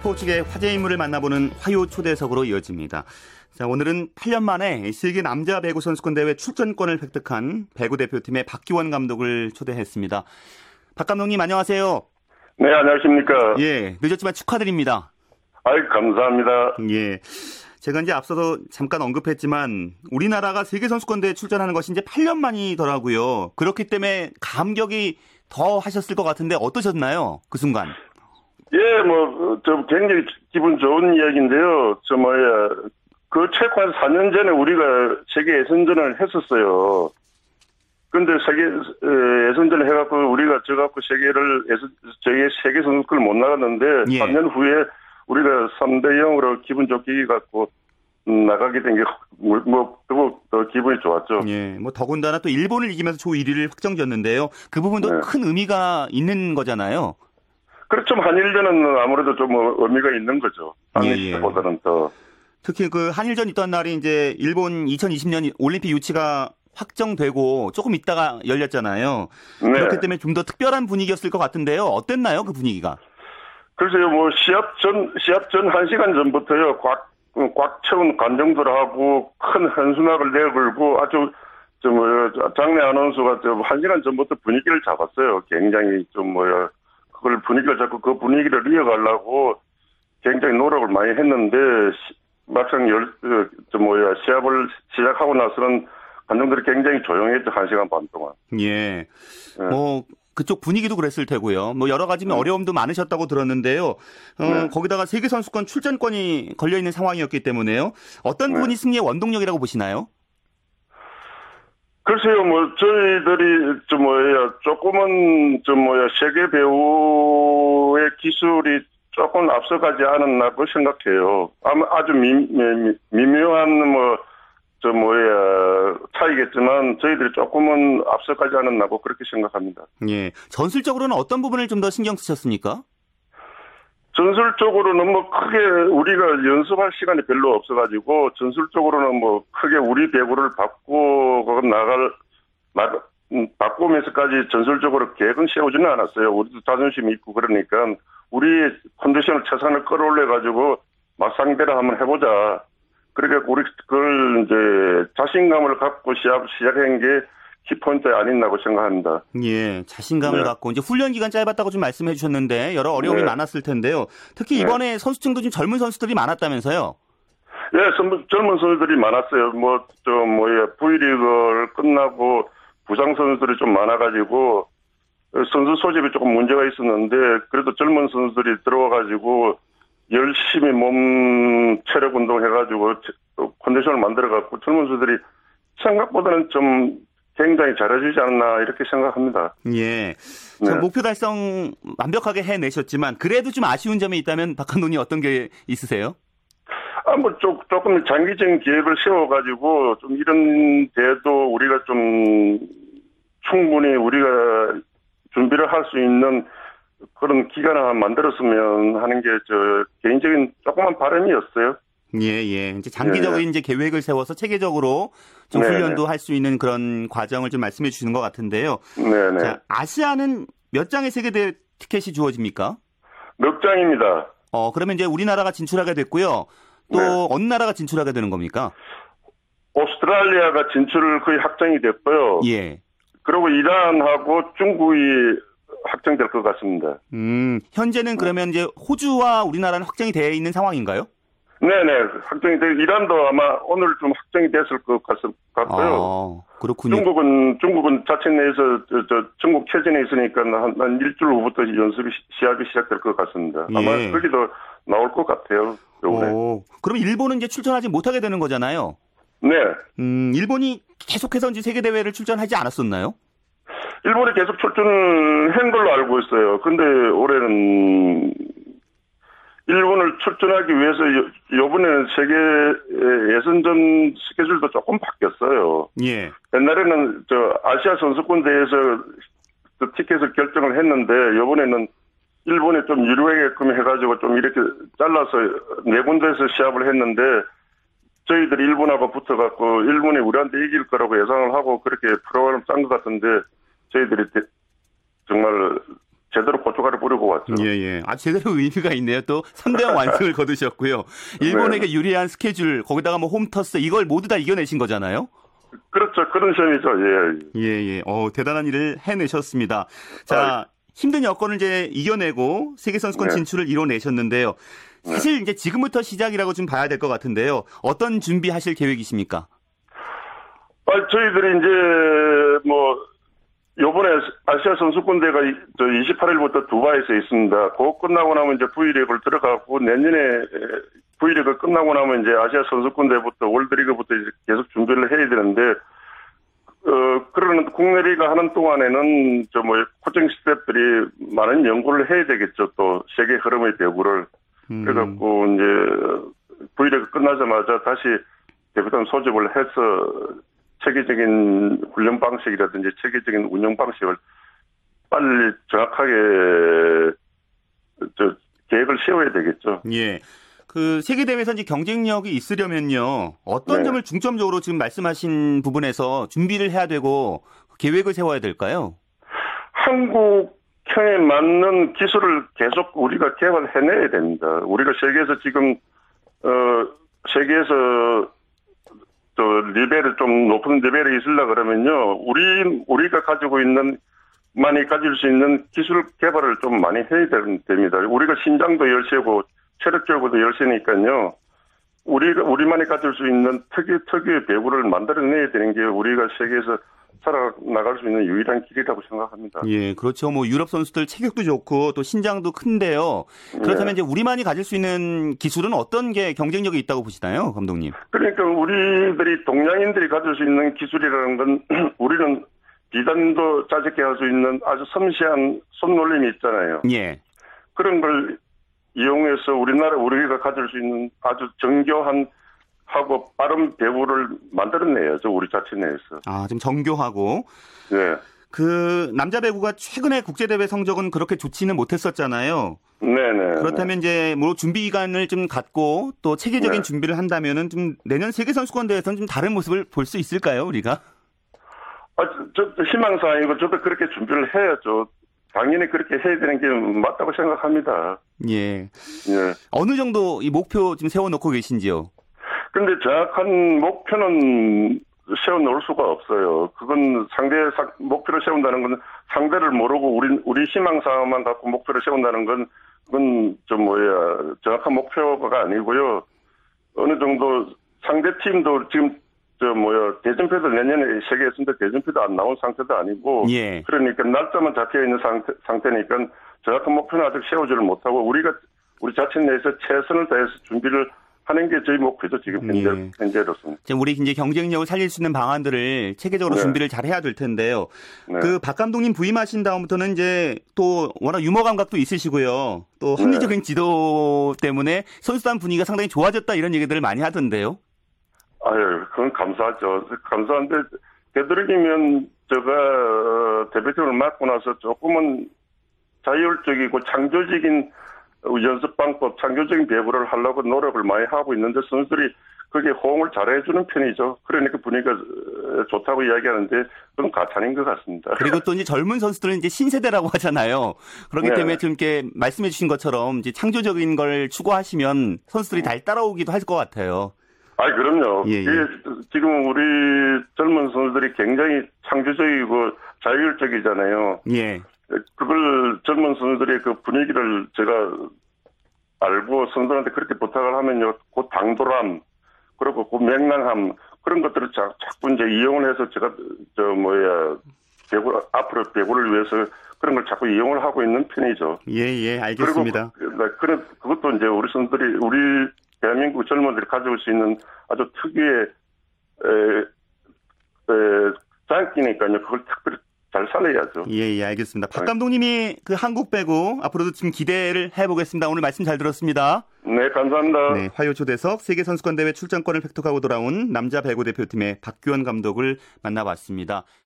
스포츠계 화제 인물을 만나보는 화요 초대석으로 이어집니다. 자, 오늘은 8년 만에 세계 남자 배구 선수권 대회 출전권을 획득한 배구 대표팀의 박기원 감독을 초대했습니다. 박 감독님 안녕하세요. 네, 안녕하십니까. 예, 늦었지만 축하드립니다. 아이, 감사합니다. 예. 제가 이제 앞서도 잠깐 언급했지만 우리나라가 세계 선수권 대회 출전하는 것이 이제 8년 만이더라고요. 그렇기 때문에 감격이 더 하셨을 것 같은데 어떠셨나요? 그 순간. 예, 뭐, 저 굉장히 기분 좋은 이야기인데요. 저 뭐야, 그 최고 한 4년 전에 우리가 세계 예선전을 했었어요. 근데 세계 예선전을 해갖고 우리가 져갖고 세계를 예선, 저희 세계 선수권을 못 나갔는데 예. 3년 후에 우리가 3대 0으로 기분 좋게 갖고 나가게 된 게 뭐, 뭐, 더 기분이 좋았죠. 예, 뭐 더군다나 또 일본을 이기면서 조 1위를 확정 지었는데요. 그 부분도 네. 큰 의미가 있는 거잖아요. 그렇죠. 한일전은 아무래도 좀 의미가 있는 거죠. 한일보다는 예, 예. 더. 특히 그 한일전 있던 날이 이제 일본 2020년 올림픽 유치가 확정되고 조금 있다가 열렸잖아요. 네. 그렇기 때문에 좀 더 특별한 분위기였을 것 같은데요. 어땠나요, 그 분위기가? 글쎄요, 뭐 시합 전 시합 전 한 시간 전부터요. 꽉, 꽉 채운 관중들하고 큰 한수막을 내걸고 아주 좀 뭐야 장례 아나운서가 좀 한 시간 전부터 분위기를 잡았어요. 굉장히 좀 뭐야 그걸 분위기를 잡고 그 분위기를 이어가려고 굉장히 노력을 많이 했는데 막상 열, 그, 저 뭐야, 시합을 시작하고 나서는 관중들이 굉장히 조용했죠, 한 시간 반 동안. 예. 네. 뭐, 그쪽 분위기도 그랬을 테고요. 뭐 여러 가지 네. 어려움도 많으셨다고 들었는데요. 어, 네. 거기다가 세계 선수권 출전권이 걸려 있는 상황이었기 때문에요. 어떤 네. 부분이 승리의 원동력이라고 보시나요? 글쎄요, 뭐 저희들이 좀 뭐야 조금은 좀 뭐야 세계 배우의 기술이 조금 앞서가지 않았나고 생각해요. 아마 아주 미, 미, 미묘한 뭐, 저 뭐야, 차이겠지만 저희들이 조금은 앞서가지 않았나고 그렇게 생각합니다. 예. 전술적으로는 어떤 부분을 좀 더 신경 쓰셨습니까? 전술적으로는 뭐 크게 우리가 연습할 시간이 별로 없어가지고 전술적으로는 뭐 크게 우리 배구를 바꾸고 나갈, 나, 음, 바꾸면서까지 전술적으로 계획은 세우지는 않았어요. 우리도 자존심이 있고 그러니까 우리 컨디션을 최선을 끌어올려 가지고 맞상대를 한번 해보자. 그러니까 우리 그걸 이제 자신감을 갖고 시합 시작한 게 키포인트 아닌다고 생각합니다. 예, 자신감을 네. 갖고 이제 훈련 기간 짧았다고 좀 말씀해 주셨는데 여러 어려움이 네. 많았을 텐데요. 특히 네. 이번에 네. 선수층도 좀 젊은 선수들이 많았다면서요? 예, 젊은 선수들이 많았어요. 뭐, 저, 뭐야, V리그를 끝나고 부상 선수들이 좀 많아가지고, 선수 소집이 조금 문제가 있었는데 그래도 젊은 선수들이 들어와가지고 열심히 몸 체력 운동 해가지고 컨디션을 만들어갖고 젊은 선수들이 생각보다는 좀 굉장히 잘해주지 않나 이렇게 생각합니다. 예. 네. 목표 달성 완벽하게 해내셨지만 그래도 좀 아쉬운 점이 있다면 박한돈이 어떤 게 있으세요? 아, 뭐, 조, 조금 장기적인 계획을 세워가지고, 좀 이런 데도 우리가 좀 충분히 우리가 준비를 할 수 있는 그런 기간을 만들었으면 하는 게 저 개인적인 조그만 바람이었어요. 예, 예. 이제 장기적인 예. 이제 계획을 세워서 체계적으로 좀 네네. 훈련도 할 수 있는 그런 과정을 좀 말씀해 주시는 것 같은데요. 네, 네. 자, 아시아는 몇 장의 세계대 티켓이 주어집니까? 몇 장입니다. 어, 그러면 이제 우리나라가 진출하게 됐고요. 또 네. 어느 나라가 진출하게 되는 겁니까? 오스트랄리아가 진출을 거의 확정이 됐고요. 예. 그리고 이란하고 중국이 확정될 것 같습니다. 음, 현재는 그러면 이제 호주와 우리나라는 확정이 되어 있는 상황인가요? 네네, 확정이 돼, 이란도 아마 오늘 좀 확정이 됐을 것 같, 같고요. 아, 그렇군요. 중국은, 중국은 자체 내에서, 저, 저 중국 체전에 있으니까 한, 한 일주일 후부터 연습이, 시합이 시작될 것 같습니다. 아마 예. 거기도 나올 것 같아요. 오, 그럼 일본은 이제 출전하지 못하게 되는 거잖아요? 네. 음, 일본이 계속해서 이제 세계 대회를 출전하지 않았었나요? 일본이 계속 출전을 한 걸로 알고 있어요. 근데 올해는 일본을 출전하기 위해서 요, 번에는 세계 예선전 스케줄도 조금 바뀌었어요. 예. 옛날에는 저 아시아 선수권 대회에서 그 티켓을 결정을 했는데 요번에는 일본에 좀 유료하게끔 해가지고 좀 이렇게 잘라서 네 군데에서 시합을 했는데 저희들이 일본하고 붙어갖고 일본이 우리한테 이길 거라고 예상을 하고 그렇게 프로그램 짠 것 같은데 저희들이 정말 제대로 고춧가루 뿌리고 왔죠. 예, 예. 아, 제대로 의미가 있네요. 또 3대왕 완승을 거두셨고요. 일본에게 네. 유리한 스케줄, 거기다가 뭐 홈터스, 이걸 모두 다 이겨내신 거잖아요? 그렇죠. 그런 셈이죠. 예. 예, 예. 어, 대단한 일을 해내셨습니다. 자, 힘든 여건을 이제 이겨내고 세계선수권 네. 진출을 이뤄내셨는데요. 사실 이제 지금부터 시작이라고 좀 봐야 될 것 같은데요. 어떤 준비하실 계획이십니까? 아, 저희들이 이제 뭐 요번에 아시아 선수권 대가 이- 저 28일부터 두바이에서 있습니다. 그거 끝나고 나면 이제 V리그를 들어가고 내년에 V리그 끝나고 나면 이제 아시아 선수권 대부터 월드리그부터 이제 계속 준비를 해야 되는데 어 그러는 국내 리그 하는 동안에는 저 뭐 코칭 스태프들이 많은 연구를 해야 되겠죠. 또 세계 흐름의 배구를 음, 그래갖고 이제 V리그 끝나자마자 다시 대표단 소집을 해서 체계적인 훈련 방식이라든지 체계적인 운영 방식을 빨리 정확하게 저 계획을 세워야 되겠죠. 예. 그 세계 대회에서 이제 경쟁력이 있으려면요. 어떤 네. 점을 중점적으로 지금 말씀하신 부분에서 준비를 해야 되고 계획을 세워야 될까요? 한국형에 맞는 기술을 계속 우리가 개발해내야 됩니다. 우리가 세계에서 지금 어 세계에서 저 레벨을 좀 높은 레벨에 있으려 그러면요, 우리 우리가 가지고 있는 많이 가질 수 있는 기술 개발을 좀 많이 해야 되- 됩니다. 우리가 신장도 열세고 체력적으로도 열세니까요. 우리가 우리만이 가질 수 있는 특유 특유의 배구를 만들어내야 되는 게 우리가 세계에서 살아나갈 수 있는 유일한 길이라고 생각합니다. 예, 그렇죠. 뭐 유럽 선수들 체격도 좋고 또 신장도 큰데요. 그렇다면 네. 이제 우리만이 가질 수 있는 기술은 어떤 게 경쟁력이 있다고 보시나요, 감독님? 그러니까 우리들이 동양인들이 가질 수 있는 기술이라는 건 우리는 비단도 짜집게 할 수 있는 아주 섬세한 손놀림이 있잖아요. 예. 그런 걸 이용해서 우리나라 우리가 가질 수 있는 아주 정교한 하고 빠른 배구를 만들어내야죠 우리 자체 내에서. 아, 좀 정교하고 네, 그 남자 배구가 최근에 국제 대회 성적은 그렇게 좋지는 못했었잖아요. 네, 네. 그렇다면 이제 뭐 준비 기간을 좀 갖고 또 체계적인 네. 준비를 한다면은 좀 내년 세계 선수권 대회에서는 좀 다른 모습을 볼 수 있을까요, 우리가? 아, 저, 저 희망사항이고 저도 그렇게 준비를 해야죠. 당연히 그렇게 해야 되는 게 맞다고 생각합니다. 예. 예. 어느 정도 이 목표 지금 세워놓고 계신지요? 근데 정확한 목표는 세워놓을 수가 없어요. 그건 상대 상- 목표를 세운다는 건 상대를 모르고 우리 우리 희망사항만 갖고 목표를 세운다는 건 그건 좀 뭐야 정확한 목표가 아니고요. 어느 정도 상대 팀도 지금 저 뭐야 대전표도 내년에 세계에 있는데 대전표도 안 나온 상태도 아니고 예. 그러니까 날짜만 잡혀 있는 상태, 상태니까 정확한 목표는 아직 세우지를 못하고 우리가 우리 자체 내에서 최선을 다해서 준비를 하는 게 저희 목표죠 지금 현재 예. 현재로서는. 지금 우리 이제 경쟁력을 살릴 수 있는 방안들을 체계적으로 네. 준비를 잘 해야 될 텐데요. 네. 그박 감독님 부임하신 다음부터는 이제 또 워낙 유머 감각도 있으시고요. 또 네. 합리적인 지도 때문에 선수단 분위기가 상당히 좋아졌다 이런 얘기들을 많이 하던데요. 아유, 그건 감사하죠. 감사한데 되도록이면 제가 어, 대표팀을 맡고 나서 조금은 자율적이고 창조적인 연습 방법, 창조적인 배구를 하려고 노력을 많이 하고 있는데 선수들이 그게 호응을 잘해주는 편이죠. 그러니까 분위기가 어, 좋다고 이야기하는데 그건 가찬인 것 같습니다. 그리고 또 이제 젊은 선수들은 이제 신세대라고 하잖아요. 그렇기 네. 때문에 좀 이렇게 말씀해 주신 것처럼 이제 창조적인 걸 추구하시면 선수들이 잘 따라오기도 할 것 같아요. 아, 그럼요. 예, 예. 지금 우리 젊은 선수들이 굉장히 창조적이고 자율적이잖아요. 예. 그걸 젊은 선수들의 그 분위기를 제가 알고 선수들한테 그렇게 부탁을 하면요, 그 당돌함, 그리고 그 맹랑함, 그런 것들을 자, 자꾸 이제 이용을 해서 제가, 저, 뭐야, 배구, 앞으로 배구를 위해서 그런 걸 자꾸 이용을 하고 있는 편이죠. 예, 예, 알겠습니다. 그리고 그- 그런, 그것도 이제 우리 선수들이, 우리 대한민국 젊은들이 가지고 수 있는 아주 특유의, 에, 에, 장기니까요. 그걸 특별히 잘 살려야죠. 예, 예, 알겠습니다. 박 감독님이 그 한국 배구 앞으로도 지금 기대를 해보겠습니다. 오늘 말씀 잘 들었습니다. 네, 감사합니다. 네, 화요 초대석 세계 선수권 대회 출전권을 획득하고 돌아온 남자 배구 대표팀의 박규원 감독을 만나봤습니다.